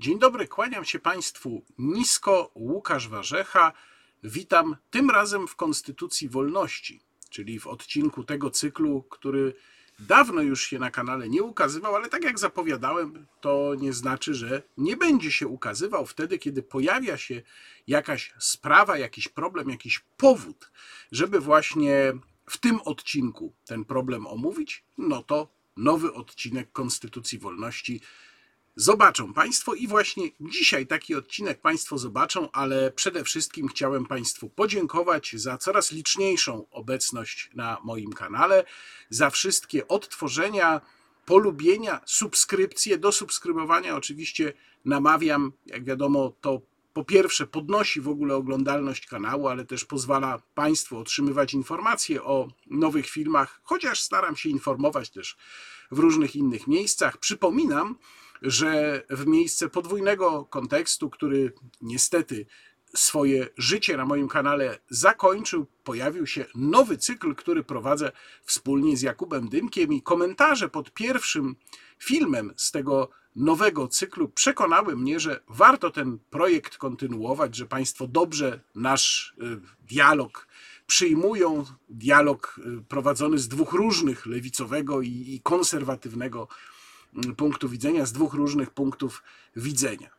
Dzień dobry, kłaniam się Państwu nisko, Łukasz Warzecha. Witam tym razem w Konstytucji Wolności, czyli w odcinku tego cyklu, który dawno już się na kanale nie ukazywał, ale tak jak zapowiadałem, to nie znaczy, że nie będzie się ukazywał wtedy, kiedy pojawia się jakaś sprawa, jakiś problem, jakiś powód, żeby właśnie w tym odcinku ten problem omówić, no to nowy odcinek Konstytucji Wolności zobaczą Państwo i właśnie dzisiaj taki odcinek Państwo zobaczą, ale przede wszystkim chciałem Państwu podziękować za coraz liczniejszą obecność na moim kanale, za wszystkie odtworzenia, polubienia, subskrypcje. Do subskrybowania oczywiście namawiam, jak wiadomo, to po pierwsze podnosi w ogóle oglądalność kanału, ale też pozwala Państwu otrzymywać informacje o nowych filmach, chociaż staram się informować też w różnych innych miejscach. Przypominam, że w miejsce podwójnego kontekstu, który niestety swoje życie na moim kanale zakończył, pojawił się nowy cykl, który prowadzę wspólnie z Jakubem Dymkiem i komentarze pod pierwszym filmem z tego nowego cyklu przekonały mnie, że warto ten projekt kontynuować, że Państwo dobrze nasz y, dialog przyjmują, dialog y, prowadzony z dwóch różnych, lewicowego i konserwatywnego punktu widzenia, z dwóch różnych punktów widzenia.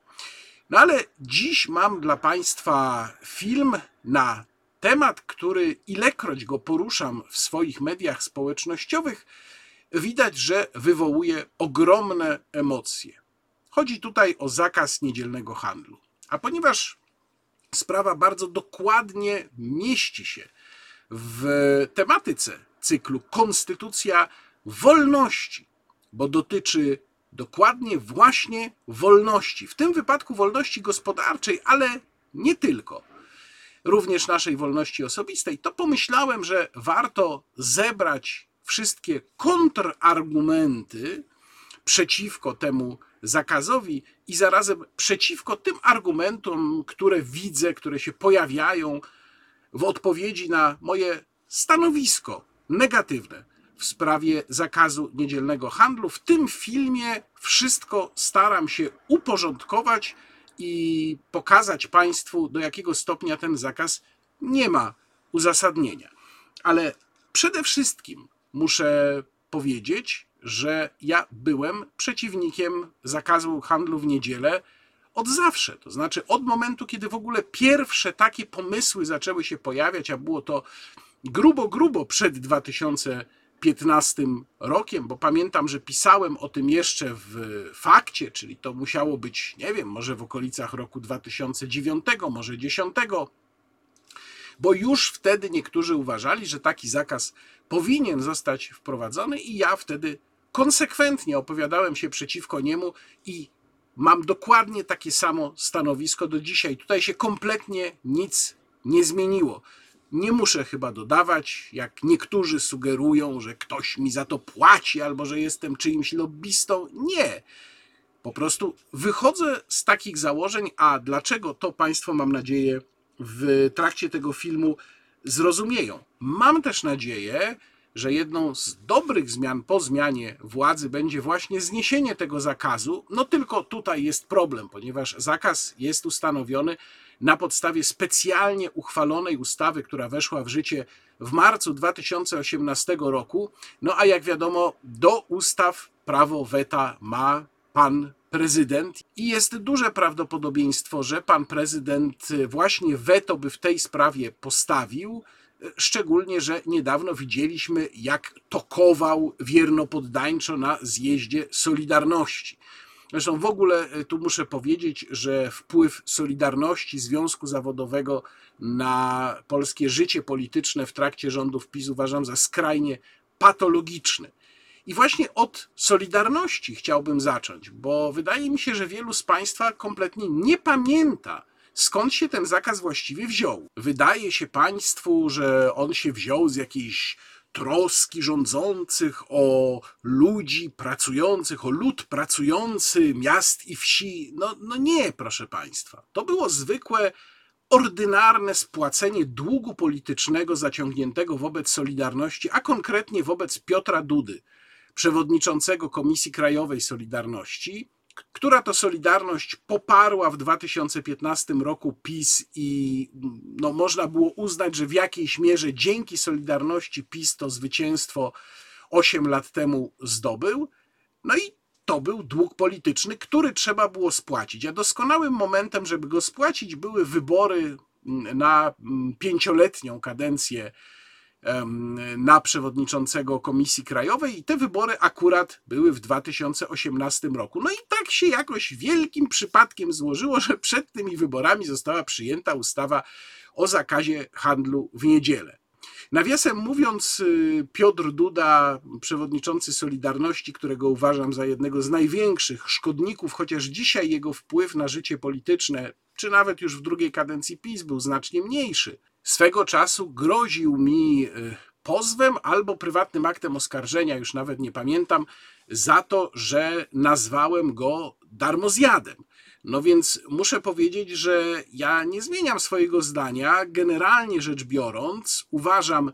No ale dziś mam dla Państwa film na temat, który ilekroć go poruszam w swoich mediach społecznościowych, widać, że wywołuje ogromne emocje. Chodzi tutaj o zakaz niedzielnego handlu. A ponieważ sprawa bardzo dokładnie mieści się w tematyce cyklu Konstytucja Wolności, bo dotyczy dokładnie właśnie wolności, w tym wypadku wolności gospodarczej, ale nie tylko, również naszej wolności osobistej, to pomyślałem, że warto zebrać wszystkie kontrargumenty przeciwko temu zakazowi i zarazem przeciwko tym argumentom, które widzę, które się pojawiają w odpowiedzi na moje stanowisko negatywne w sprawie zakazu niedzielnego handlu. W tym filmie wszystko staram się uporządkować i pokazać Państwu, do jakiego stopnia ten zakaz nie ma uzasadnienia. Ale przede wszystkim muszę powiedzieć, że ja byłem przeciwnikiem zakazu handlu w niedzielę od zawsze. To znaczy od momentu, kiedy w ogóle pierwsze takie pomysły zaczęły się pojawiać, a było to grubo, grubo przed 2015 rokiem, bo pamiętam, że pisałem o tym jeszcze w fakcie, czyli to musiało być, nie wiem, może w okolicach roku 2009, może 10 bo już wtedy niektórzy uważali, że taki zakaz powinien zostać wprowadzony, i ja wtedy konsekwentnie opowiadałem się przeciwko niemu i mam dokładnie takie samo stanowisko do dzisiaj. Tutaj się kompletnie nic nie zmieniło. Nie muszę chyba dodawać, jak niektórzy sugerują, że ktoś mi za to płaci albo że jestem czyimś lobbystą. Nie. Po prostu wychodzę z takich założeń, a dlaczego to Państwo, mam nadzieję, w trakcie tego filmu zrozumieją. Mam też nadzieję, że jedną z dobrych zmian po zmianie władzy będzie właśnie zniesienie tego zakazu. No tylko tutaj jest problem, ponieważ zakaz jest ustanowiony na podstawie specjalnie uchwalonej ustawy, która weszła w życie w marcu 2018 roku. No a jak wiadomo, do ustaw prawo weta ma pan prezydent i jest duże prawdopodobieństwo, że pan prezydent właśnie weto by w tej sprawie postawił. Szczególnie, że niedawno widzieliśmy, jak tokował wiernopoddańczo na zjeździe Solidarności. Zresztą w ogóle e, tu muszę powiedzieć, że wpływ Solidarności Związku Zawodowego na polskie życie polityczne w trakcie rządów PiS uważam za skrajnie patologiczny. I właśnie od Solidarności chciałbym zacząć, bo wydaje mi się, że wielu z Państwa kompletnie nie pamięta, skąd się ten zakaz właściwie wziął. Wydaje się Państwu, że on się wziął z jakiejś troski rządzących o ludzi pracujących, o lud pracujący miast i wsi. No, no nie, proszę Państwa. To było zwykłe, ordynarne spłacenie długu politycznego zaciągniętego wobec Solidarności, a konkretnie wobec Piotra Dudy, przewodniczącego Komisji Krajowej Solidarności, która to Solidarność poparła w 2015 roku PiS i no, można było uznać, że w jakiejś mierze dzięki Solidarności PiS to zwycięstwo 8 lat temu zdobył. No i to był dług polityczny, który trzeba było spłacić. A doskonałym momentem, żeby go spłacić, były wybory na pięcioletnią kadencję na przewodniczącego Komisji Krajowej i te wybory akurat były w 2018 roku. No i tak się jakoś wielkim przypadkiem złożyło, że przed tymi wyborami została przyjęta ustawa o zakazie handlu w niedzielę. Nawiasem mówiąc, y, Piotr Duda, przewodniczący Solidarności, którego uważam za jednego z największych szkodników, chociaż dzisiaj jego wpływ na życie polityczne, czy nawet już w drugiej kadencji PiS był znacznie mniejszy, swego czasu groził mi y, pozwem albo prywatnym aktem oskarżenia, już nawet nie pamiętam, za to, że nazwałem go darmozjadem. No więc muszę powiedzieć, że ja nie zmieniam swojego zdania. Generalnie rzecz biorąc, uważam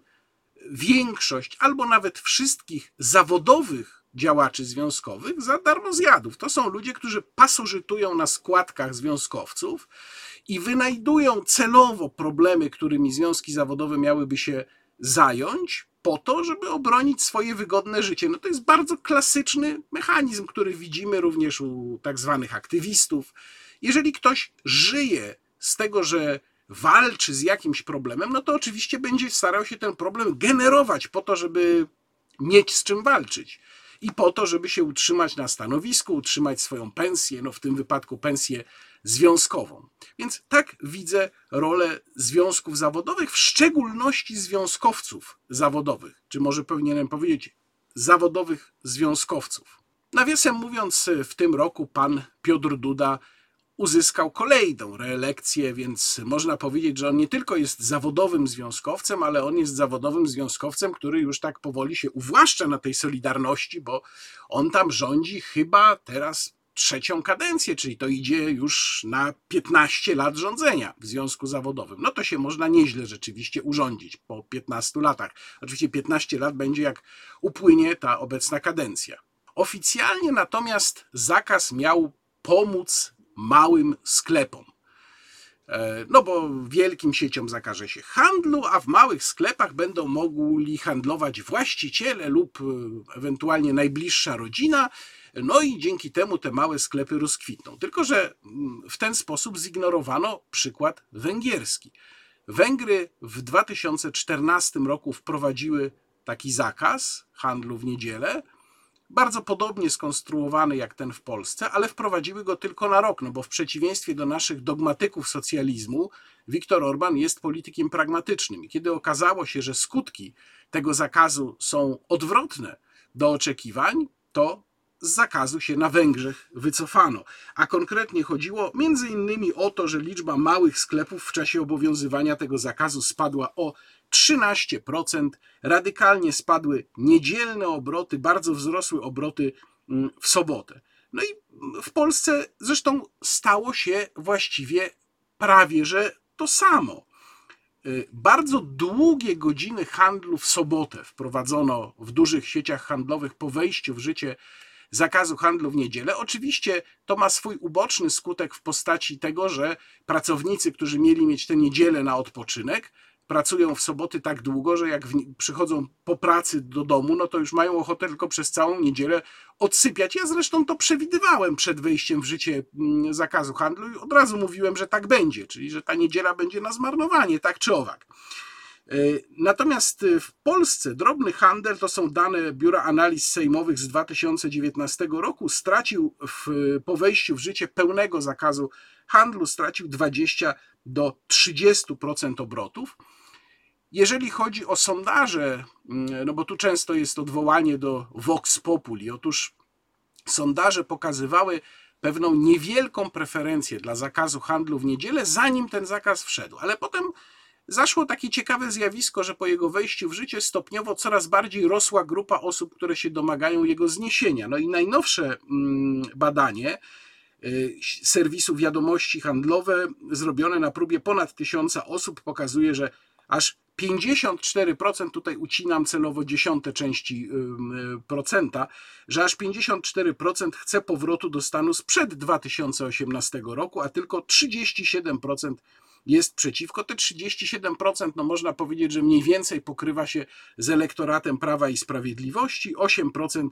większość albo nawet wszystkich zawodowych działaczy związkowych za darmozjadów. To są ludzie, którzy pasożytują na składkach związkowców i wynajdują celowo problemy, którymi związki zawodowe miałyby się zająć, po to, żeby obronić swoje wygodne życie. No to jest bardzo klasyczny mechanizm, który widzimy również u tak zwanych aktywistów. Jeżeli ktoś żyje z tego, że walczy z jakimś problemem, no to oczywiście będzie starał się ten problem generować po to, żeby mieć z czym walczyć i po to, żeby się utrzymać na stanowisku, utrzymać swoją pensję, no w tym wypadku pensję związkową. Więc tak widzę rolę związków zawodowych, w szczególności związkowców zawodowych, czy może powinienem powiedzieć zawodowych związkowców. Nawiasem mówiąc, w tym roku pan Piotr Duda uzyskał kolejną reelekcję, więc można powiedzieć, że on nie tylko jest zawodowym związkowcem, ale on jest zawodowym związkowcem, który już tak powoli się uwłaszcza na tej solidarności, bo on tam rządzi chyba teraz trzecią kadencję, czyli to idzie już na 15 lat rządzenia w związku zawodowym. No to się można nieźle rzeczywiście urządzić po 15 latach. Oczywiście 15 lat będzie jak upłynie ta obecna kadencja. Oficjalnie natomiast zakaz miał pomóc małym sklepom. E, no bo wielkim sieciom zakaże się handlu, a w małych sklepach będą mogli handlować właściciele lub e, ewentualnie najbliższa rodzina, no i dzięki temu te małe sklepy rozkwitną. Tylko, że mm, w ten sposób zignorowano przykład węgierski. Węgry w 2014 roku wprowadziły taki zakaz handlu w niedzielę, bardzo podobnie skonstruowany jak ten w Polsce, ale wprowadziły go tylko na rok, no bo w przeciwieństwie do naszych dogmatyków socjalizmu, Viktor Orban jest politykiem pragmatycznym. I kiedy okazało się, że skutki tego zakazu są odwrotne do oczekiwań, to z zakazu się na Węgrzech wycofano. A konkretnie chodziło między innymi o to, że liczba małych sklepów w czasie obowiązywania tego zakazu spadła o 13%. Radykalnie spadły niedzielne obroty, bardzo wzrosły obroty mm, w sobotę. No i w Polsce zresztą stało się właściwie prawie że to samo. Y, bardzo długie godziny handlu w sobotę wprowadzono w dużych sieciach handlowych po wejściu w życie zakazu handlu w niedzielę. Oczywiście to ma swój uboczny skutek w postaci tego, że pracownicy, którzy mieli mieć tę niedzielę na odpoczynek, pracują w soboty tak długo, że jak przychodzą po pracy do domu, no to już mają ochotę tylko przez całą niedzielę odsypiać. Ja zresztą to przewidywałem przed wejściem w życie mm, zakazu handlu i od razu mówiłem, że tak będzie, czyli że ta niedziela będzie na zmarnowanie, tak czy owak. E, natomiast w Polsce drobny handel, to są dane Biura Analiz Sejmowych z 2019 roku, stracił w, po wejściu w życie pełnego zakazu handlu, stracił 20 do 30% obrotów. Jeżeli chodzi o sondaże, mm, no bo tu często jest odwołanie do Vox Populi, otóż sondaże pokazywały pewną niewielką preferencję dla zakazu handlu w niedzielę, zanim ten zakaz wszedł, ale potem zaszło takie ciekawe zjawisko, że po jego wejściu w życie stopniowo coraz bardziej rosła grupa osób, które się domagają jego zniesienia. No i najnowsze mm, badanie y, serwisu wiadomości handlowe zrobione na próbie ponad tysiąca osób pokazuje, że aż 54%, tutaj ucinam celowo dziesiąte części y, procenta, że aż 54% chce powrotu do stanu sprzed 2018 roku, a tylko 37% jest przeciwko. Te 37%, no można powiedzieć, że mniej więcej pokrywa się z elektoratem Prawa i Sprawiedliwości, 8%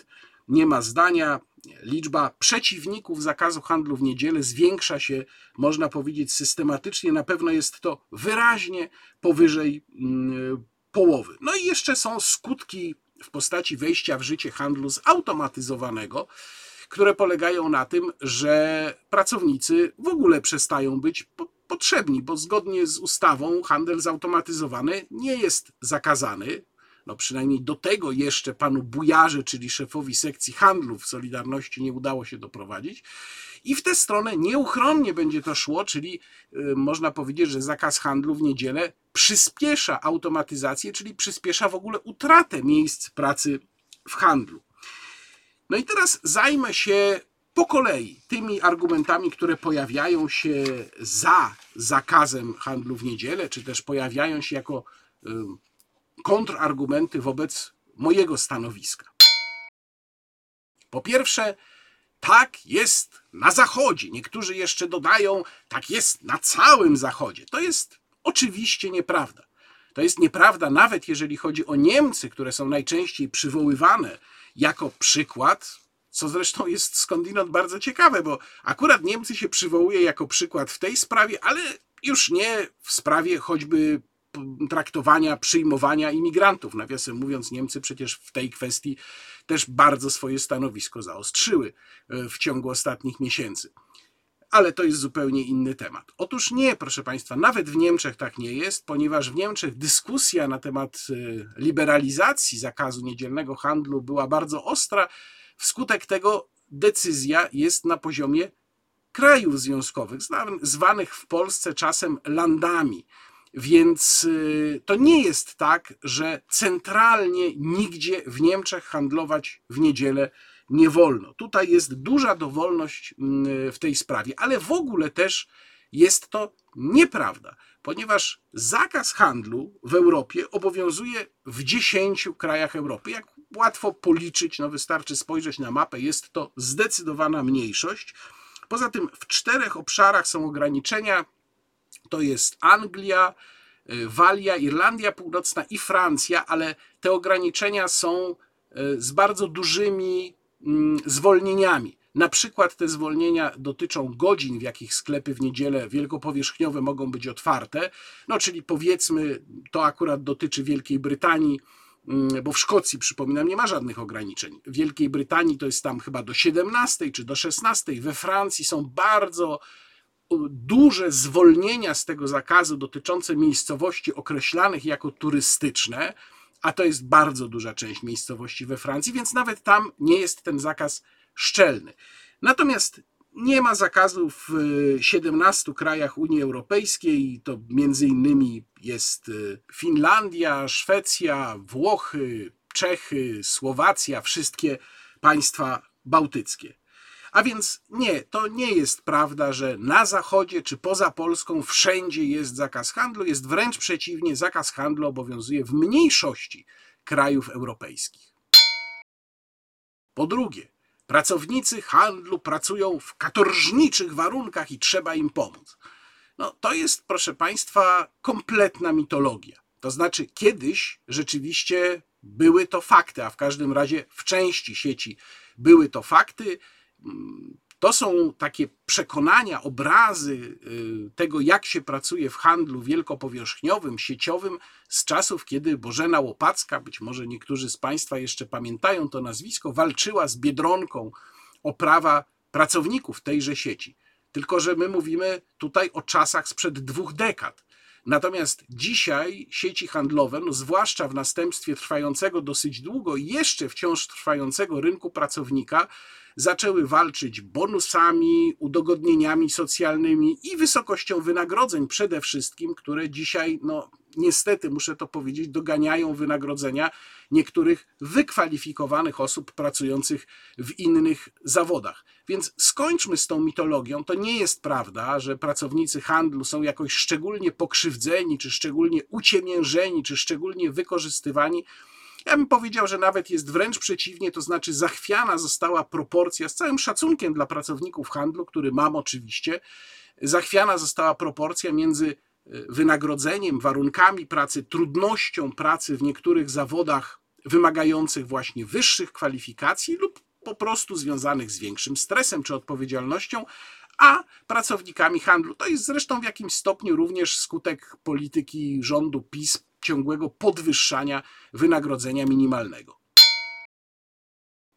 nie ma zdania. Liczba przeciwników zakazu handlu w niedzielę zwiększa się, można powiedzieć, systematycznie. Na pewno jest to wyraźnie powyżej mm, połowy. No i jeszcze są skutki w postaci wejścia w życie handlu zautomatyzowanego, które polegają na tym, że pracownicy w ogóle przestają być potrzebni, bo zgodnie z ustawą handel zautomatyzowany nie jest zakazany. No przynajmniej do tego jeszcze panu Bujarze, czyli szefowi sekcji handlu w Solidarności nie udało się doprowadzić. I w tę stronę nieuchronnie będzie to szło, czyli yy, można powiedzieć, że zakaz handlu w niedzielę przyspiesza automatyzację, czyli przyspiesza w ogóle utratę miejsc pracy w handlu. No i teraz zajmę się po kolei tymi argumentami, które pojawiają się za zakazem handlu w niedzielę, czy też pojawiają się jako kontrargumenty wobec mojego stanowiska. Po pierwsze, tak jest na Zachodzie. Niektórzy jeszcze dodają, tak jest na całym Zachodzie. To jest oczywiście nieprawda. To jest nieprawda nawet jeżeli chodzi o Niemcy, które są najczęściej przywoływane jako przykład co zresztą jest skądinąd bardzo ciekawe, bo akurat Niemcy się przywołuje jako przykład w tej sprawie, ale już nie w sprawie choćby traktowania, przyjmowania imigrantów. Nawiasem mówiąc, Niemcy przecież w tej kwestii też bardzo swoje stanowisko zaostrzyły e, w ciągu ostatnich miesięcy. Ale to jest zupełnie inny temat. Otóż nie, proszę Państwa, nawet w Niemczech tak nie jest, ponieważ w Niemczech dyskusja na temat e, liberalizacji zakazu niedzielnego handlu była bardzo ostra Wskutek tego decyzja jest na poziomie krajów związkowych, zwanych w Polsce czasem landami. Więc y, to nie jest tak, że centralnie nigdzie w Niemczech handlować w niedzielę nie wolno. Tutaj jest duża dowolność mm, w tej sprawie, ale w ogóle też jest to nieprawda, ponieważ zakaz handlu w Europie obowiązuje w 10 krajach Europy. Jak łatwo policzyć, no wystarczy spojrzeć na mapę, jest to zdecydowana mniejszość. Poza tym w czterech obszarach są ograniczenia. To jest Anglia, y, Walia, Irlandia Północna i Francja, ale te ograniczenia są y, z bardzo dużymi mm, zwolnieniami. Na przykład te zwolnienia dotyczą godzin, w jakich sklepy w niedzielę wielkopowierzchniowe mogą być otwarte. No, czyli powiedzmy, to akurat dotyczy Wielkiej Brytanii, bo w Szkocji, przypominam, nie ma żadnych ograniczeń. W Wielkiej Brytanii to jest tam chyba do 17 czy do 16. We Francji są bardzo duże zwolnienia z tego zakazu dotyczące miejscowości określanych jako turystyczne, a to jest bardzo duża część miejscowości we Francji, więc nawet tam nie jest ten zakaz szczelny. Natomiast nie ma zakazu w 17 krajach Unii Europejskiej, to między innymi jest y, Finlandia, Szwecja, Włochy, Czechy, Słowacja, wszystkie państwa bałtyckie. A więc nie, to nie jest prawda, że na Zachodzie czy poza Polską wszędzie jest zakaz handlu. Jest wręcz przeciwnie, zakaz handlu obowiązuje w mniejszości krajów europejskich. Po drugie, Pracownicy handlu pracują w katorżniczych warunkach i trzeba im pomóc. No, to jest, proszę Państwa, kompletna mitologia. To znaczy, kiedyś rzeczywiście były to fakty, a w każdym razie w części sieci były to fakty. To są takie przekonania, obrazy y, tego, jak się pracuje w handlu wielkopowierzchniowym, sieciowym z czasów, kiedy Bożena Łopacka, być może niektórzy z Państwa jeszcze pamiętają to nazwisko, walczyła z Biedronką o prawa pracowników tejże sieci. Tylko, że my mówimy tutaj o czasach sprzed dwóch dekad. Natomiast dzisiaj sieci handlowe, no zwłaszcza w następstwie trwającego dosyć długo i jeszcze wciąż trwającego rynku pracownika, zaczęły walczyć bonusami, udogodnieniami socjalnymi i wysokością wynagrodzeń przede wszystkim, które dzisiaj no, niestety muszę to powiedzieć, doganiają wynagrodzenia niektórych wykwalifikowanych osób pracujących w innych zawodach. Więc skończmy z tą mitologią. To nie jest prawda, że pracownicy handlu są jakoś szczególnie pokrzywdzeni, czy szczególnie uciemiężeni, czy szczególnie wykorzystywani. Ja bym powiedział, że nawet jest wręcz przeciwnie, to znaczy zachwiana została proporcja, z całym szacunkiem dla pracowników handlu, który mam oczywiście, zachwiana została proporcja między e, wynagrodzeniem, warunkami pracy, trudnością pracy w niektórych zawodach wymagających właśnie wyższych kwalifikacji lub po prostu związanych z większym stresem czy odpowiedzialnością, a pracownikami handlu. To jest zresztą w jakimś stopniu również skutek polityki rządu PiS ciągłego podwyższania wynagrodzenia minimalnego.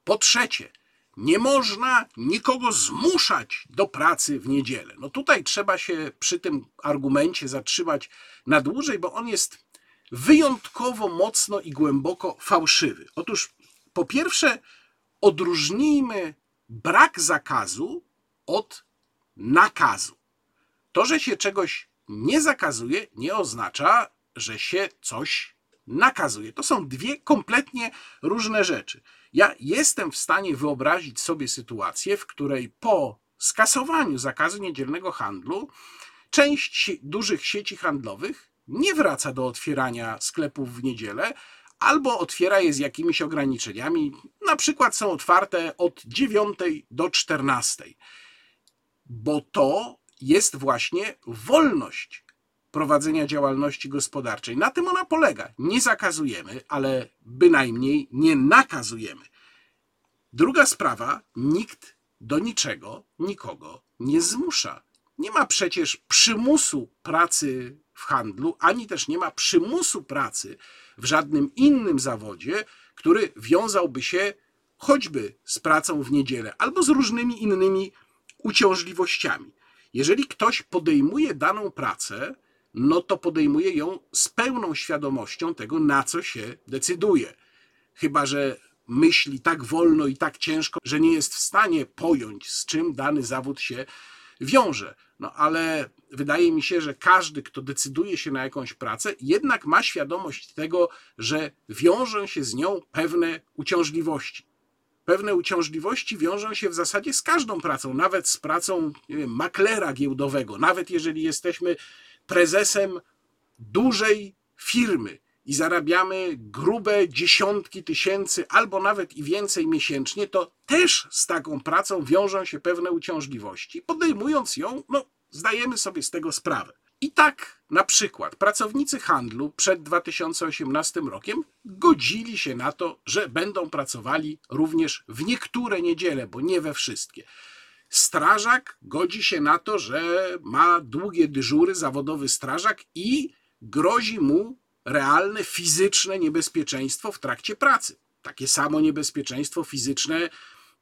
Po trzecie, nie można nikogo zmuszać do pracy w niedzielę. No tutaj trzeba się przy tym argumencie zatrzymać na dłużej, bo on jest wyjątkowo mocno i głęboko fałszywy. Otóż po pierwsze, odróżnijmy brak zakazu od nakazu. To, że się czegoś nie zakazuje, nie oznacza, że się coś nakazuje. To są dwie kompletnie różne rzeczy. Ja jestem w stanie wyobrazić sobie sytuację, w której po skasowaniu zakazu niedzielnego handlu część dużych sieci handlowych nie wraca do otwierania sklepów w niedzielę, albo otwiera je z jakimiś ograniczeniami. Na przykład są otwarte od 9 do 14, bo to jest właśnie wolność prowadzenia działalności gospodarczej. Na tym ona polega. Nie zakazujemy, ale bynajmniej nie nakazujemy. Druga sprawa, nikt do niczego nikogo nie zmusza. Nie ma przecież przymusu pracy w handlu, ani też nie ma przymusu pracy w żadnym innym zawodzie, który wiązałby się choćby z pracą w niedzielę albo z różnymi innymi uciążliwościami. Jeżeli ktoś podejmuje daną pracę, no to podejmuje ją z pełną świadomością tego, na co się decyduje. Chyba, że myśli tak wolno i tak ciężko, że nie jest w stanie pojąć, z czym dany zawód się wiąże. No ale wydaje mi się, że każdy, kto decyduje się na jakąś pracę, jednak ma świadomość tego, że wiążą się z nią pewne uciążliwości. Pewne uciążliwości wiążą się w zasadzie z każdą pracą, nawet z pracą wiem, maklera giełdowego, nawet jeżeli jesteśmy prezesem dużej firmy i zarabiamy grube dziesiątki tysięcy albo nawet i więcej miesięcznie, to też z taką pracą wiążą się pewne uciążliwości. Podejmując ją, no, zdajemy sobie z tego sprawę. I tak na przykład pracownicy handlu przed 2018 rokiem godzili się na to, że będą pracowali również w niektóre niedziele, bo nie we wszystkie. Strażak godzi się na to, że ma długie dyżury, zawodowy strażak i grozi mu realne fizyczne niebezpieczeństwo w trakcie pracy. Takie samo niebezpieczeństwo fizyczne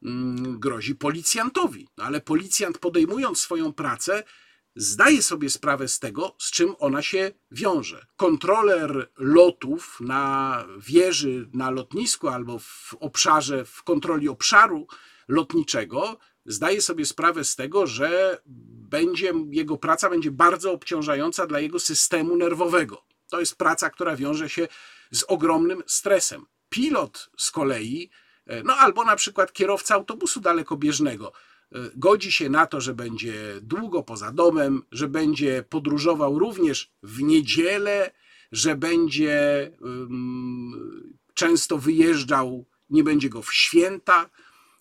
mm, grozi policjantowi. No ale policjant podejmując swoją pracę, zdaje sobie sprawę z tego, z czym ona się wiąże. Kontroler lotów na wieży, na lotnisku albo w obszarze, w kontroli obszaru lotniczego zdaje sobie sprawę z tego, że będzie, jego praca będzie bardzo obciążająca dla jego systemu nerwowego. To jest praca, która wiąże się z ogromnym stresem. Pilot z kolei, e, no albo na przykład kierowca autobusu dalekobieżnego, e, godzi się na to, że będzie długo poza domem, że będzie podróżował również w niedzielę, że będzie um, często wyjeżdżał, nie będzie go w święta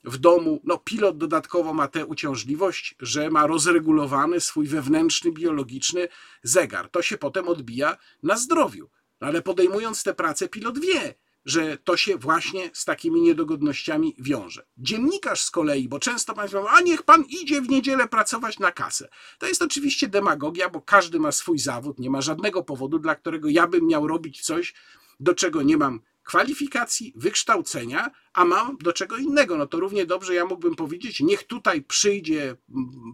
w domu. No, pilot dodatkowo ma tę uciążliwość, że ma rozregulowany swój wewnętrzny, biologiczny zegar. To się potem odbija na zdrowiu. No, ale podejmując tę pracę, pilot wie, że to się właśnie z takimi niedogodnościami wiąże. Dziennikarz z kolei, bo często państwo mówią, a niech pan idzie w niedzielę pracować na kasę. To jest oczywiście demagogia, bo każdy ma swój zawód, nie ma żadnego powodu, dla którego ja bym miał robić coś, do czego nie mam kwalifikacji, wykształcenia, a mam do czego innego. No to równie dobrze ja mógłbym powiedzieć, niech tutaj przyjdzie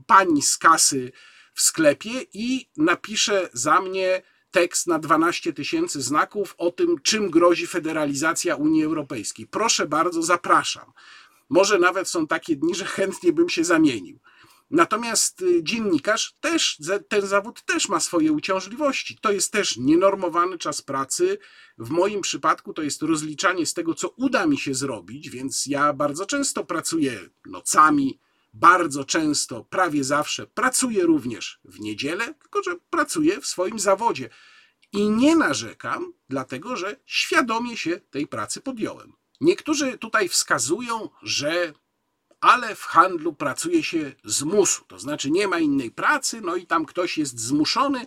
pani z kasy w sklepie i napisze za mnie tekst na 12 tysięcy znaków o tym, czym grozi federalizacja Unii Europejskiej. Proszę bardzo, zapraszam. Może nawet są takie dni, że chętnie bym się zamienił. Natomiast y, dziennikarz też, ten zawód też ma swoje uciążliwości. To jest też nienormowany czas pracy. W moim przypadku to jest rozliczanie z tego, co uda mi się zrobić, więc ja bardzo często pracuję nocami, bardzo często, prawie zawsze pracuję również w niedzielę, tylko że pracuję w swoim zawodzie. I nie narzekam, dlatego że świadomie się tej pracy podjąłem. Niektórzy tutaj wskazują, że ale w handlu pracuje się z musu, to znaczy nie ma innej pracy, no i tam ktoś jest zmuszony,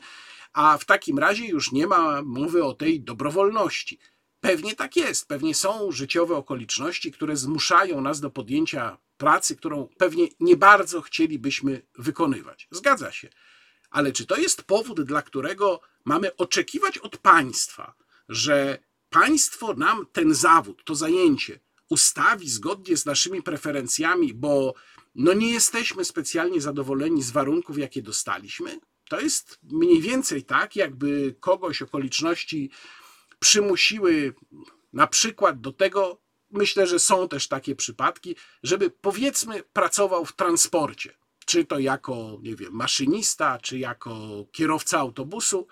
a w takim razie już nie ma mowy o tej dobrowolności. Pewnie tak jest, pewnie są życiowe okoliczności, które zmuszają nas do podjęcia pracy, którą pewnie nie bardzo chcielibyśmy wykonywać. Zgadza się. Ale czy to jest powód, dla którego mamy oczekiwać od państwa, że państwo nam ten zawód, to zajęcie ustawi zgodnie z naszymi preferencjami, bo no nie jesteśmy specjalnie zadowoleni z warunków, jakie dostaliśmy? To jest mniej więcej tak, jakby kogoś okoliczności przymusiły na przykład do tego, myślę, że są też takie przypadki, żeby powiedzmy pracował w transporcie, czy to jako, nie wiem, maszynista, czy jako kierowca autobusu.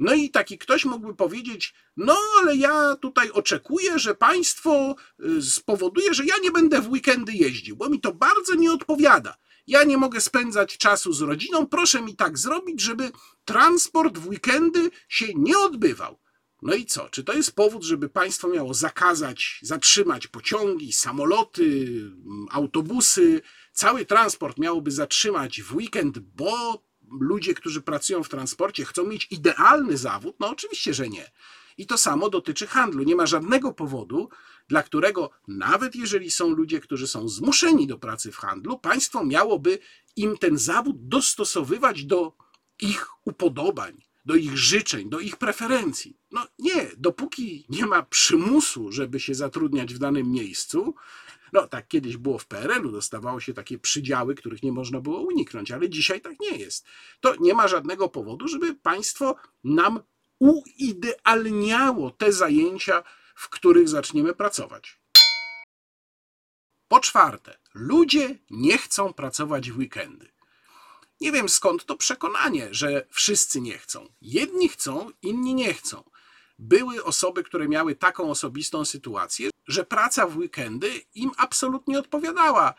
No i taki ktoś mógłby powiedzieć: No, ale ja tutaj oczekuję, że państwo y, spowoduje, że ja nie będę w weekendy jeździł, bo mi to bardzo nie odpowiada. Ja nie mogę spędzać czasu z rodziną. Proszę mi tak zrobić, żeby transport w weekendy się nie odbywał. No i co? Czy to jest powód, żeby państwo miało zakazać, zatrzymać pociągi, samoloty, autobusy, cały transport miałoby zatrzymać w weekend, bo ludzie, którzy pracują w transporcie, chcą mieć idealny zawód? No oczywiście, że nie. I to samo dotyczy handlu. Nie ma żadnego powodu, dla którego, nawet jeżeli są ludzie, którzy są zmuszeni do pracy w handlu, państwo miałoby im ten zawód dostosowywać do ich upodobań, do ich życzeń, do ich preferencji. No nie, dopóki nie ma przymusu, żeby się zatrudniać w danym miejscu, no tak kiedyś było w PRL-u, dostawało się takie przydziały, których nie można było uniknąć, ale dzisiaj tak nie jest. To nie ma żadnego powodu, żeby państwo nam uidealniało te zajęcia, w których zaczniemy pracować. Po czwarte, ludzie nie chcą pracować w weekendy. Nie wiem skąd to przekonanie, że wszyscy nie chcą. Jedni chcą, inni nie chcą. Były osoby, które miały taką osobistą sytuację, że praca w weekendy im absolutnie odpowiadała.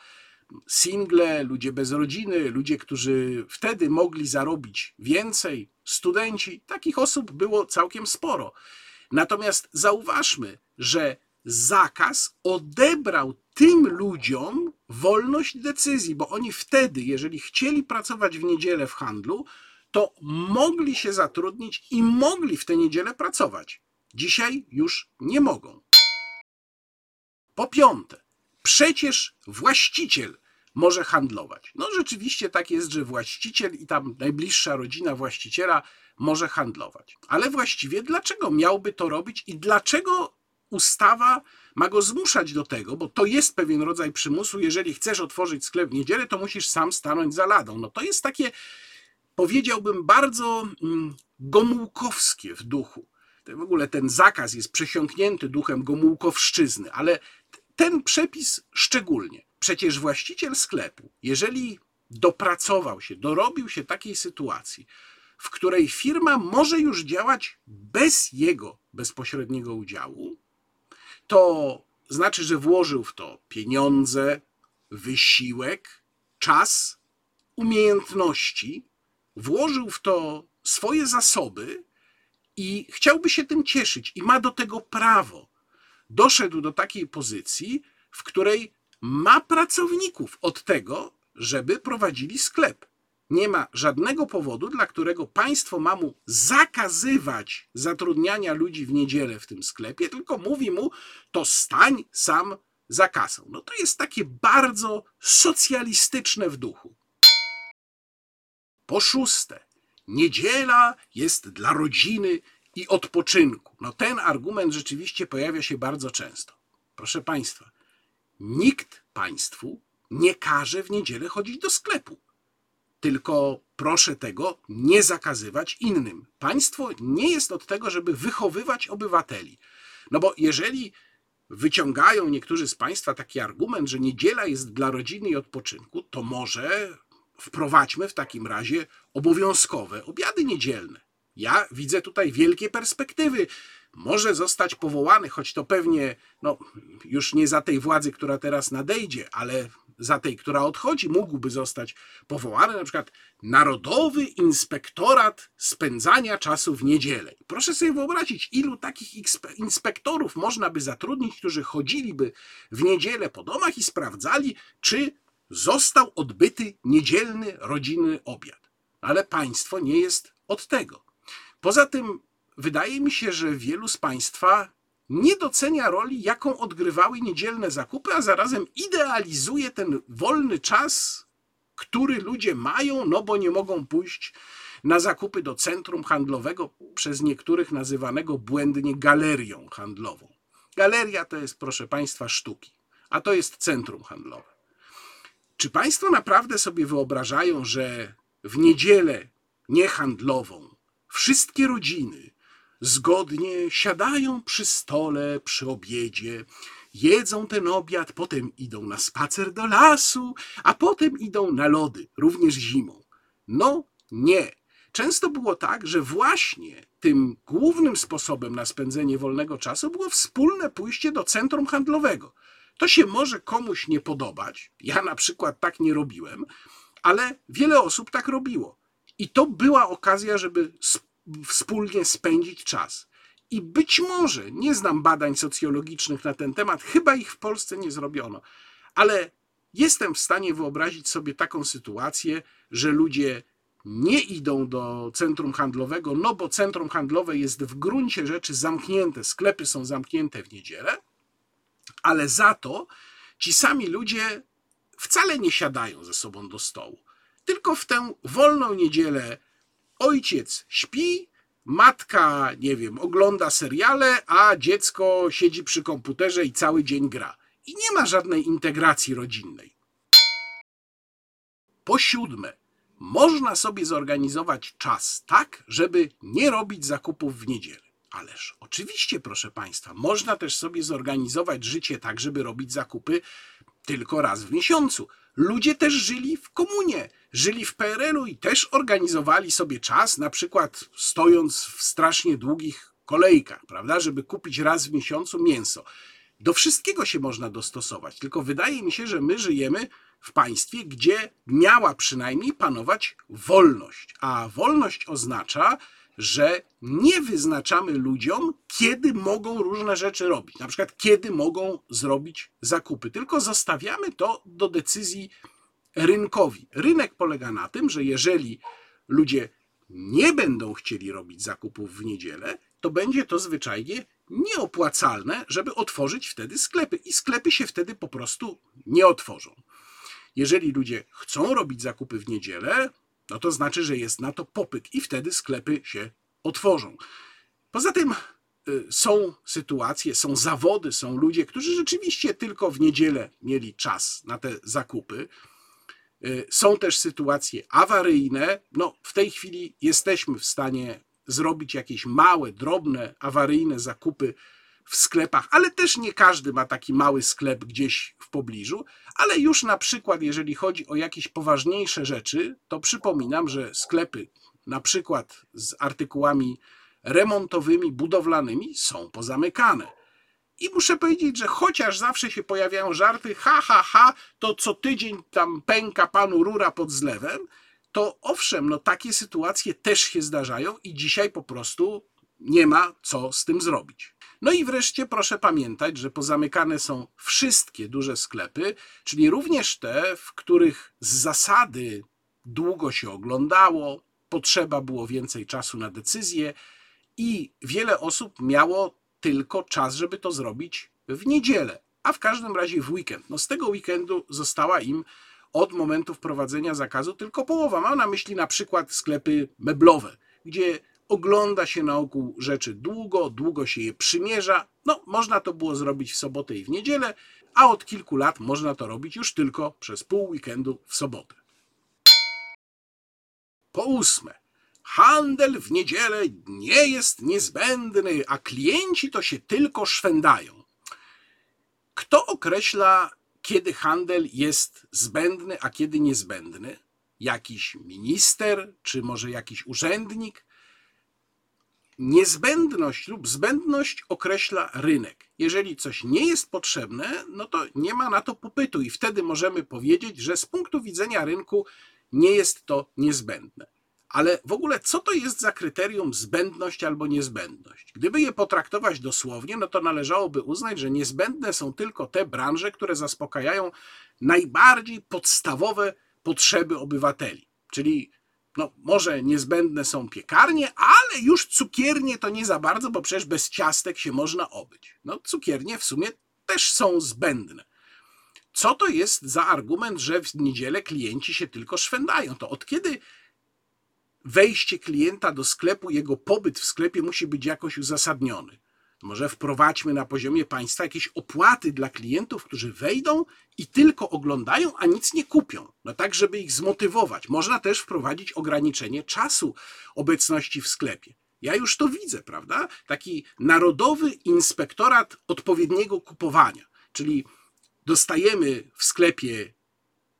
Single, ludzie bez rodziny, ludzie, którzy wtedy mogli zarobić więcej, studenci, takich osób było całkiem sporo. Natomiast zauważmy, że zakaz odebrał tym ludziom wolność decyzji, bo oni wtedy, jeżeli chcieli pracować w niedzielę w handlu, to mogli się zatrudnić i mogli w tę niedzielę pracować. Dzisiaj już nie mogą. Po piąte, przecież właściciel może handlować. No rzeczywiście tak jest, że właściciel i tam najbliższa rodzina właściciela może handlować. Ale właściwie dlaczego miałby to robić i dlaczego ustawa ma go zmuszać do tego, bo to jest pewien rodzaj przymusu. Jeżeli chcesz otworzyć sklep w niedzielę, to musisz sam stanąć za ladą. No to jest takie, powiedziałbym, bardzo mm, gomułkowskie w duchu. W ogóle ten zakaz jest przesiąknięty duchem gomułkowszczyzny, ale ten przepis szczególnie. Przecież właściciel sklepu, jeżeli dopracował się, dorobił się takiej sytuacji, w której firma może już działać bez jego bezpośredniego udziału, to znaczy, że włożył w to pieniądze, wysiłek, czas, umiejętności, włożył w to swoje zasoby i chciałby się tym cieszyć i ma do tego prawo. Doszedł do takiej pozycji, w której ma pracowników od tego, żeby prowadzili sklep. Nie ma żadnego powodu, dla którego państwo ma mu zakazywać zatrudniania ludzi w niedzielę w tym sklepie, tylko mówi mu, to stań sam za kasą. No to jest takie bardzo socjalistyczne w duchu. Po szóste, niedziela jest dla rodziny i odpoczynku. No ten argument rzeczywiście pojawia się bardzo często. Proszę Państwa, nikt Państwu nie każe w niedzielę chodzić do sklepu. Tylko proszę tego nie zakazywać innym. Państwo nie jest od tego, żeby wychowywać obywateli. No bo jeżeli wyciągają niektórzy z Państwa taki argument, że niedziela jest dla rodziny i odpoczynku, to może wprowadźmy w takim razie obowiązkowe obiady niedzielne. Ja widzę tutaj wielkie perspektywy. Może zostać powołany, choć to pewnie no, już nie za tej władzy, która teraz nadejdzie, ale za tej, która odchodzi, mógłby zostać powołany na przykład Narodowy Inspektorat Spędzania Czasu w Niedzielę. Proszę sobie wyobrazić, ilu takich inspe- inspektorów można by zatrudnić, którzy chodziliby w niedzielę po domach i sprawdzali, czy został odbyty niedzielny rodzinny obiad. Ale państwo nie jest od tego. Poza tym wydaje mi się, że wielu z Państwa nie docenia roli, jaką odgrywały niedzielne zakupy, a zarazem idealizuje ten wolny czas, który ludzie mają, no bo nie mogą pójść na zakupy do centrum handlowego, przez niektórych nazywanego błędnie galerią handlową. Galeria to jest, proszę Państwa, sztuki, a to jest centrum handlowe. Czy Państwo naprawdę sobie wyobrażają, że w niedzielę niehandlową wszystkie rodziny zgodnie siadają przy stole, przy obiedzie, jedzą ten obiad, potem idą na spacer do lasu, a potem idą na lody, również zimą. No nie. Często było tak, że właśnie tym głównym sposobem na spędzenie wolnego czasu było wspólne pójście do centrum handlowego. To się może komuś nie podobać. Ja na przykład tak nie robiłem, ale wiele osób tak robiło. I to była okazja, żeby wspólnie spędzić czas. I być może, nie znam badań socjologicznych na ten temat, chyba ich w Polsce nie zrobiono, ale jestem w stanie wyobrazić sobie taką sytuację, że ludzie nie idą do centrum handlowego, no bo centrum handlowe jest w gruncie rzeczy zamknięte, sklepy są zamknięte w niedzielę, ale za to ci sami ludzie wcale nie siadają ze sobą do stołu. Tylko w tę wolną niedzielę ojciec śpi, matka, nie wiem, ogląda seriale, a dziecko siedzi przy komputerze i cały dzień gra. I nie ma żadnej integracji rodzinnej. Po siódme, można sobie zorganizować czas tak, żeby nie robić zakupów w niedzielę. Ależ oczywiście, proszę Państwa, można też sobie zorganizować życie tak, żeby robić zakupy tylko raz w miesiącu. Ludzie też żyli w komunie, żyli w PRL-u i też organizowali sobie czas, na przykład stojąc w strasznie długich kolejkach, prawda, żeby kupić raz w miesiącu mięso. Do wszystkiego się można dostosować, tylko wydaje mi się, że my żyjemy w państwie, gdzie miała przynajmniej panować wolność. A wolność oznacza, że nie wyznaczamy ludziom, kiedy mogą różne rzeczy robić, na przykład kiedy mogą zrobić zakupy, tylko zostawiamy to do decyzji rynkowi. Rynek polega na tym, że jeżeli ludzie nie będą chcieli robić zakupów w niedzielę, to będzie to zwyczajnie nieopłacalne, żeby otworzyć wtedy sklepy i sklepy się wtedy po prostu nie otworzą. Jeżeli ludzie chcą robić zakupy w niedzielę, no to znaczy, że jest na to popyt i wtedy sklepy się otworzą. Poza tym y, są sytuacje, są zawody, są ludzie, którzy rzeczywiście tylko w niedzielę mieli czas na te zakupy. Y, są też sytuacje awaryjne. No, w tej chwili jesteśmy w stanie zrobić jakieś małe, drobne, awaryjne zakupy w sklepach, ale też nie każdy ma taki mały sklep gdzieś w pobliżu. Ale już na przykład, jeżeli chodzi o jakieś poważniejsze rzeczy, to przypominam, że sklepy, na przykład z artykułami remontowymi, budowlanymi, są pozamykane. I muszę powiedzieć, że chociaż zawsze się pojawiają żarty, ha, ha, ha, to co tydzień tam pęka panu rura pod zlewem, to owszem, no takie sytuacje też się zdarzają i dzisiaj po prostu nie ma co z tym zrobić. No i wreszcie proszę pamiętać, że pozamykane są wszystkie duże sklepy, czyli również te, w których z zasady długo się oglądało, potrzeba było więcej czasu na decyzję i wiele osób miało tylko czas, żeby to zrobić w niedzielę, a w każdym razie w weekend. No z tego weekendu została im od momentu wprowadzenia zakazu tylko połowa. Mam na myśli na przykład sklepy meblowe, gdzie ogląda się na ogół rzeczy długo, długo się je przymierza. No, można to było zrobić w sobotę i w niedzielę, a od kilku lat można to robić już tylko przez pół weekendu w sobotę. Po ósme, handel w niedzielę nie jest niezbędny, a klienci to się tylko szwędają. Kto określa, kiedy handel jest zbędny, a kiedy niezbędny? jakiś minister, czy może jakiś urzędnik. Niezbędność lub zbędność określa rynek. Jeżeli coś nie jest potrzebne, no to nie ma na to popytu, i wtedy możemy powiedzieć, że z punktu widzenia rynku nie jest to niezbędne. Ale w ogóle, co to jest za kryterium zbędność albo niezbędność? Gdyby je potraktować dosłownie, no to należałoby uznać, że niezbędne są tylko te branże, które zaspokajają najbardziej podstawowe potrzeby obywateli. Czyli no, może niezbędne są piekarnie, ale już cukiernie to nie za bardzo, bo przecież bez ciastek się można obyć. No, cukiernie w sumie też są zbędne. Co to jest za argument, że w niedzielę klienci się tylko szwędają? To od kiedy wejście klienta do sklepu, jego pobyt w sklepie musi być jakoś uzasadniony? Może wprowadźmy na poziomie państwa jakieś opłaty dla klientów, którzy wejdą i tylko oglądają, a nic nie kupią. No tak, żeby ich zmotywować. Można też wprowadzić ograniczenie czasu obecności w sklepie. Ja już to widzę, prawda? Taki narodowy inspektorat odpowiedniego kupowania. Czyli dostajemy w sklepie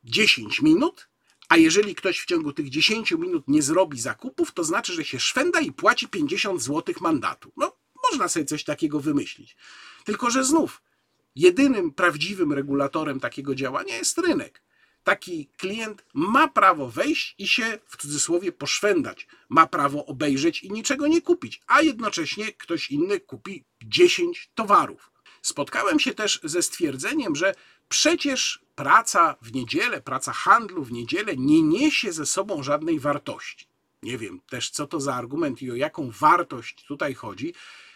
10 minut, a jeżeli ktoś w ciągu tych 10 minut nie zrobi zakupów, to znaczy, że się szwenda i płaci 50 zł mandatu. No, można sobie coś takiego wymyślić. Tylko, że znów, jedynym prawdziwym regulatorem takiego działania jest rynek. Taki klient ma prawo wejść i się w cudzysłowie poszwendać. Ma prawo obejrzeć i niczego nie kupić, a jednocześnie ktoś inny kupi 10 towarów. Spotkałem się też ze stwierdzeniem, że przecież praca w niedzielę, praca handlu w niedzielę nie niesie ze sobą żadnej wartości. Nie wiem też, co to za argument i o jaką wartość tutaj chodzi,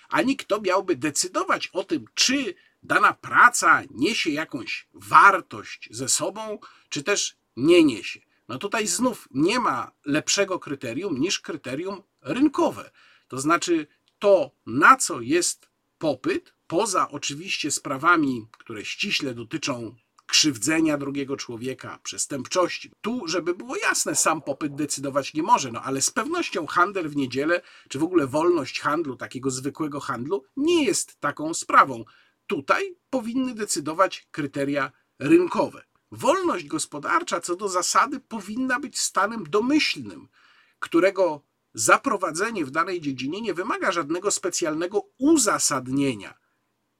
ani kto miałby decydować o tym, czy dana praca niesie jakąś wartość ze sobą, czy też nie niesie. No tutaj znów nie ma lepszego kryterium niż kryterium rynkowe. To znaczy to, na co jest popyt, poza oczywiście sprawami, które ściśle dotyczą krzywdzenia drugiego człowieka, przestępczości. Tu, żeby było jasne, sam popyt decydować nie może, no ale z pewnością handel w niedzielę, czy w ogóle wolność handlu, takiego zwykłego handlu, nie jest taką sprawą. Tutaj powinny decydować kryteria rynkowe. Wolność gospodarcza co do zasady powinna być stanem domyślnym, którego zaprowadzenie w danej dziedzinie nie wymaga żadnego specjalnego uzasadnienia.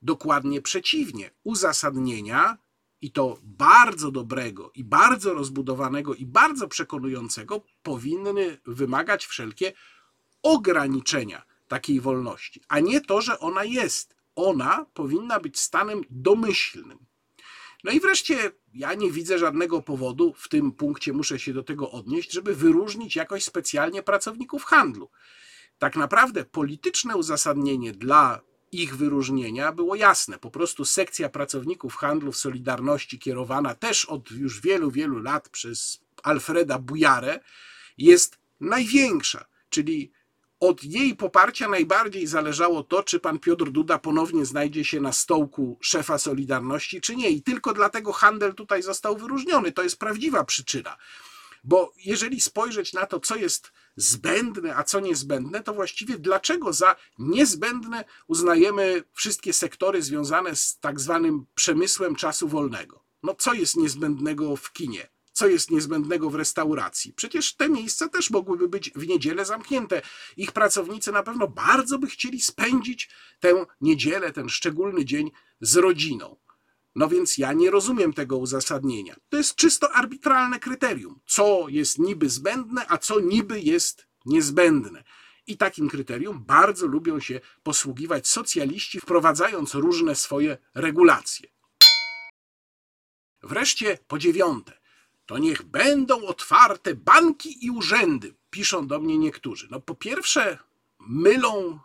Dokładnie przeciwnie, uzasadnienia i to bardzo dobrego, i bardzo rozbudowanego, i bardzo przekonującego, powinny wymagać wszelkie ograniczenia takiej wolności, a nie to, że ona jest. Ona powinna być stanem domyślnym. No i wreszcie ja nie widzę żadnego powodu, w tym punkcie muszę się do tego odnieść, żeby wyróżnić jakoś specjalnie pracowników handlu. Tak naprawdę polityczne uzasadnienie dla ich wyróżnienia było jasne. Po prostu sekcja pracowników handlu w Solidarności, kierowana też od już wielu, wielu lat przez Alfreda Bujarę, jest największa, czyli od jej poparcia najbardziej zależało to, czy pan Piotr Duda ponownie znajdzie się na stołku szefa Solidarności, czy nie. I tylko dlatego handel tutaj został wyróżniony. To jest prawdziwa przyczyna. Bo jeżeli spojrzeć na to, co jest zbędne, a co niezbędne, to właściwie dlaczego za niezbędne uznajemy wszystkie sektory związane z tak zwanym przemysłem czasu wolnego? No co jest niezbędnego w kinie? Co jest niezbędnego w restauracji? Przecież te miejsca też mogłyby być w niedzielę zamknięte. Ich pracownicy na pewno bardzo by chcieli spędzić tę niedzielę, ten szczególny dzień z rodziną. No więc ja nie rozumiem tego uzasadnienia. To jest czysto arbitralne kryterium. Co jest niby zbędne, a co niby jest niezbędne. I takim kryterium bardzo lubią się posługiwać socjaliści, wprowadzając różne swoje regulacje. Wreszcie po dziewiąte, to niech będą otwarte banki i urzędy, piszą do mnie niektórzy. No po pierwsze, mylą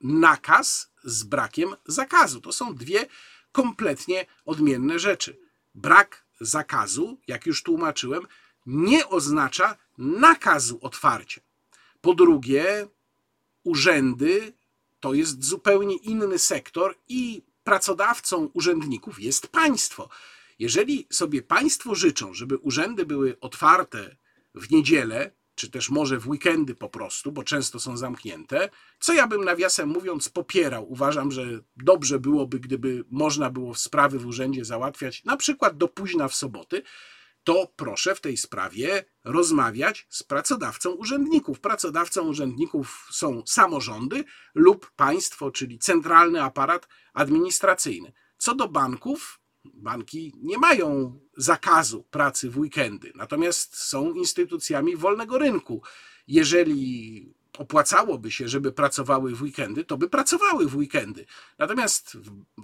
nakaz z brakiem zakazu. To są dwie kompletnie odmienne rzeczy. Brak zakazu, jak już tłumaczyłem, nie oznacza nakazu otwarcia. Po drugie, urzędy to jest zupełnie inny sektor i pracodawcą urzędników jest państwo. Jeżeli sobie państwo życzą, żeby urzędy były otwarte w niedzielę, czy też może w weekendy po prostu, bo często są zamknięte, co ja bym nawiasem mówiąc popierał. Uważam, że dobrze byłoby, gdyby można było sprawy w urzędzie załatwiać na przykład do późna w soboty, to proszę w tej sprawie rozmawiać z pracodawcą urzędników. Pracodawcą urzędników są samorządy lub państwo, czyli centralny aparat administracyjny. Co do banków, banki nie mają zakazu pracy w weekendy, natomiast są instytucjami wolnego rynku. Jeżeli opłacałoby się, żeby pracowały w weekendy, to by pracowały w weekendy. Natomiast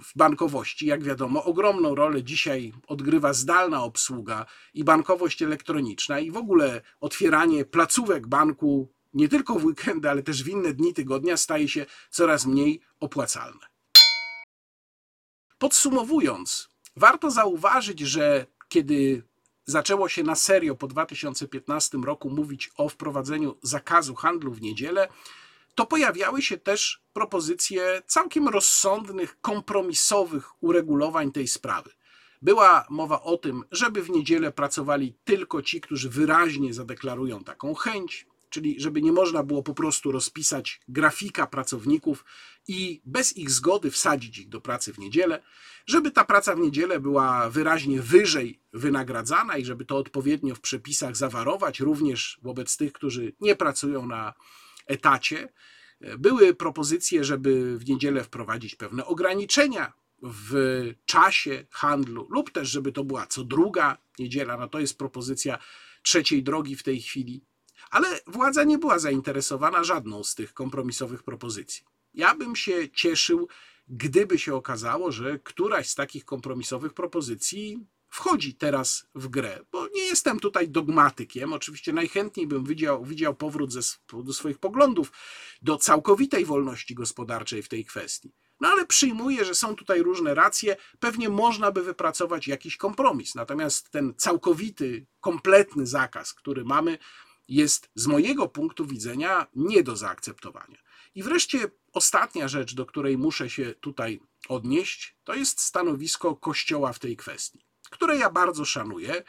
w bankowości, jak wiadomo, ogromną rolę dzisiaj odgrywa zdalna obsługa i bankowość elektroniczna i w ogóle otwieranie placówek banku nie tylko w weekendy, ale też w inne dni tygodnia staje się coraz mniej opłacalne. Podsumowując, warto zauważyć, że kiedy zaczęło się na serio po 2015 roku mówić o wprowadzeniu zakazu handlu w niedzielę, to pojawiały się też propozycje całkiem rozsądnych, kompromisowych uregulowań tej sprawy. Była mowa o tym, żeby w niedzielę pracowali tylko ci, którzy wyraźnie zadeklarują taką chęć, czyli żeby nie można było po prostu rozpisać grafika pracowników i bez ich zgody wsadzić ich do pracy w niedzielę, żeby ta praca w niedzielę była wyraźnie wyżej wynagradzana i żeby to odpowiednio w przepisach zawarować, również wobec tych, którzy nie pracują na etacie. Były propozycje, żeby w niedzielę wprowadzić pewne ograniczenia w czasie handlu, lub też, żeby to była co druga niedziela. No to jest propozycja trzeciej drogi w tej chwili. Ale władza nie była zainteresowana żadną z tych kompromisowych propozycji. Ja bym się cieszył, gdyby się okazało, że któraś z takich kompromisowych propozycji wchodzi teraz w grę, bo nie jestem tutaj dogmatykiem. Oczywiście najchętniej bym widział, widział powrót ze, do swoich poglądów do całkowitej wolności gospodarczej w tej kwestii. No ale przyjmuję, że są tutaj różne racje. Pewnie można by wypracować jakiś kompromis. Natomiast ten całkowity, kompletny zakaz, który mamy, jest z mojego punktu widzenia nie do zaakceptowania. I wreszcie ostatnia rzecz, do której muszę się tutaj odnieść, to jest stanowisko Kościoła w tej kwestii, które ja bardzo szanuję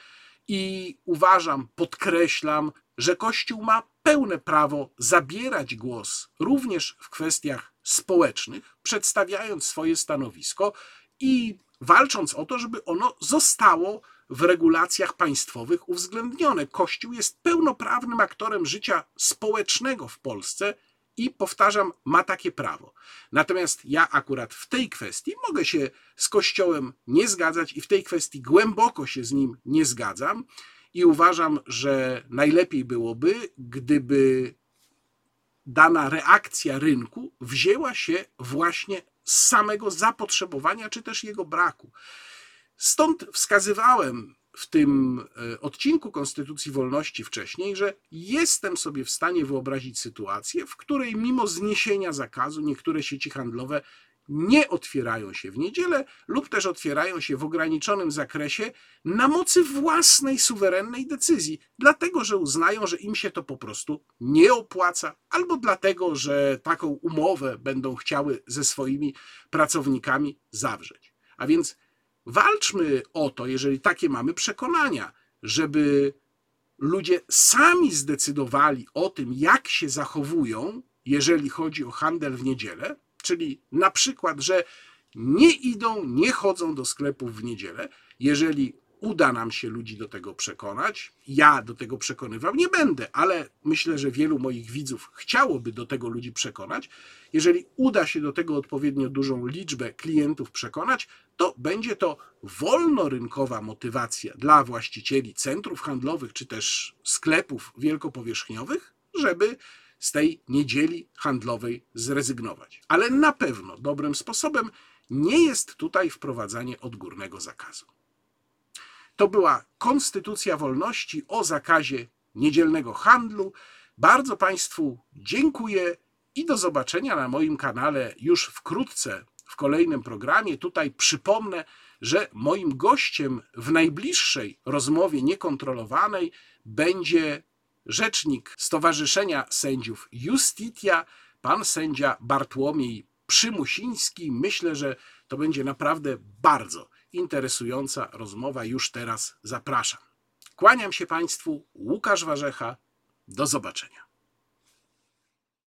i uważam, podkreślam, że Kościół ma pełne prawo zabierać głos również w kwestiach społecznych, przedstawiając swoje stanowisko i walcząc o to, żeby ono zostało w regulacjach państwowych uwzględnione. Kościół jest pełnoprawnym aktorem życia społecznego w Polsce i powtarzam, ma takie prawo. Natomiast ja akurat w tej kwestii mogę się z Kościołem nie zgadzać i w tej kwestii głęboko się z nim nie zgadzam i uważam, że najlepiej byłoby, gdyby dana reakcja rynku wzięła się właśnie z samego zapotrzebowania czy też jego braku. Stąd wskazywałem w tym e, odcinku Konstytucji Wolności wcześniej, że jestem sobie w stanie wyobrazić sytuację, w której mimo zniesienia zakazu niektóre sieci handlowe nie otwierają się w niedzielę lub też otwierają się w ograniczonym zakresie na mocy własnej suwerennej decyzji, dlatego że uznają, że im się to po prostu nie opłaca, albo dlatego, że taką umowę będą chciały ze swoimi pracownikami zawrzeć. A więc Walczmy o to, jeżeli takie mamy przekonania, żeby ludzie sami zdecydowali o tym, jak się zachowują, jeżeli chodzi o handel w niedzielę, czyli na przykład, że nie idą, nie chodzą do sklepów w niedzielę, jeżeli uda nam się ludzi do tego przekonać. Ja do tego przekonywał nie będę, ale myślę, że wielu moich widzów chciałoby do tego ludzi przekonać. Jeżeli uda się do tego odpowiednio dużą liczbę klientów przekonać, to będzie to wolnorynkowa motywacja dla właścicieli centrów handlowych czy też sklepów wielkopowierzchniowych, żeby z tej niedzieli handlowej zrezygnować. Ale na pewno dobrym sposobem nie jest tutaj wprowadzanie odgórnego zakazu. To była Konstytucja Wolności o zakazie niedzielnego handlu. Bardzo Państwu dziękuję i do zobaczenia na moim kanale już wkrótce w kolejnym programie. Tutaj przypomnę, że moim gościem w najbliższej rozmowie niekontrolowanej będzie rzecznik Stowarzyszenia Sędziów Justitia, pan sędzia Bartłomiej Przymusiński. Myślę, że to będzie naprawdę bardzo interesująca rozmowa. Już teraz zapraszam. Kłaniam się Państwu, Łukasz Warzecha. Do zobaczenia.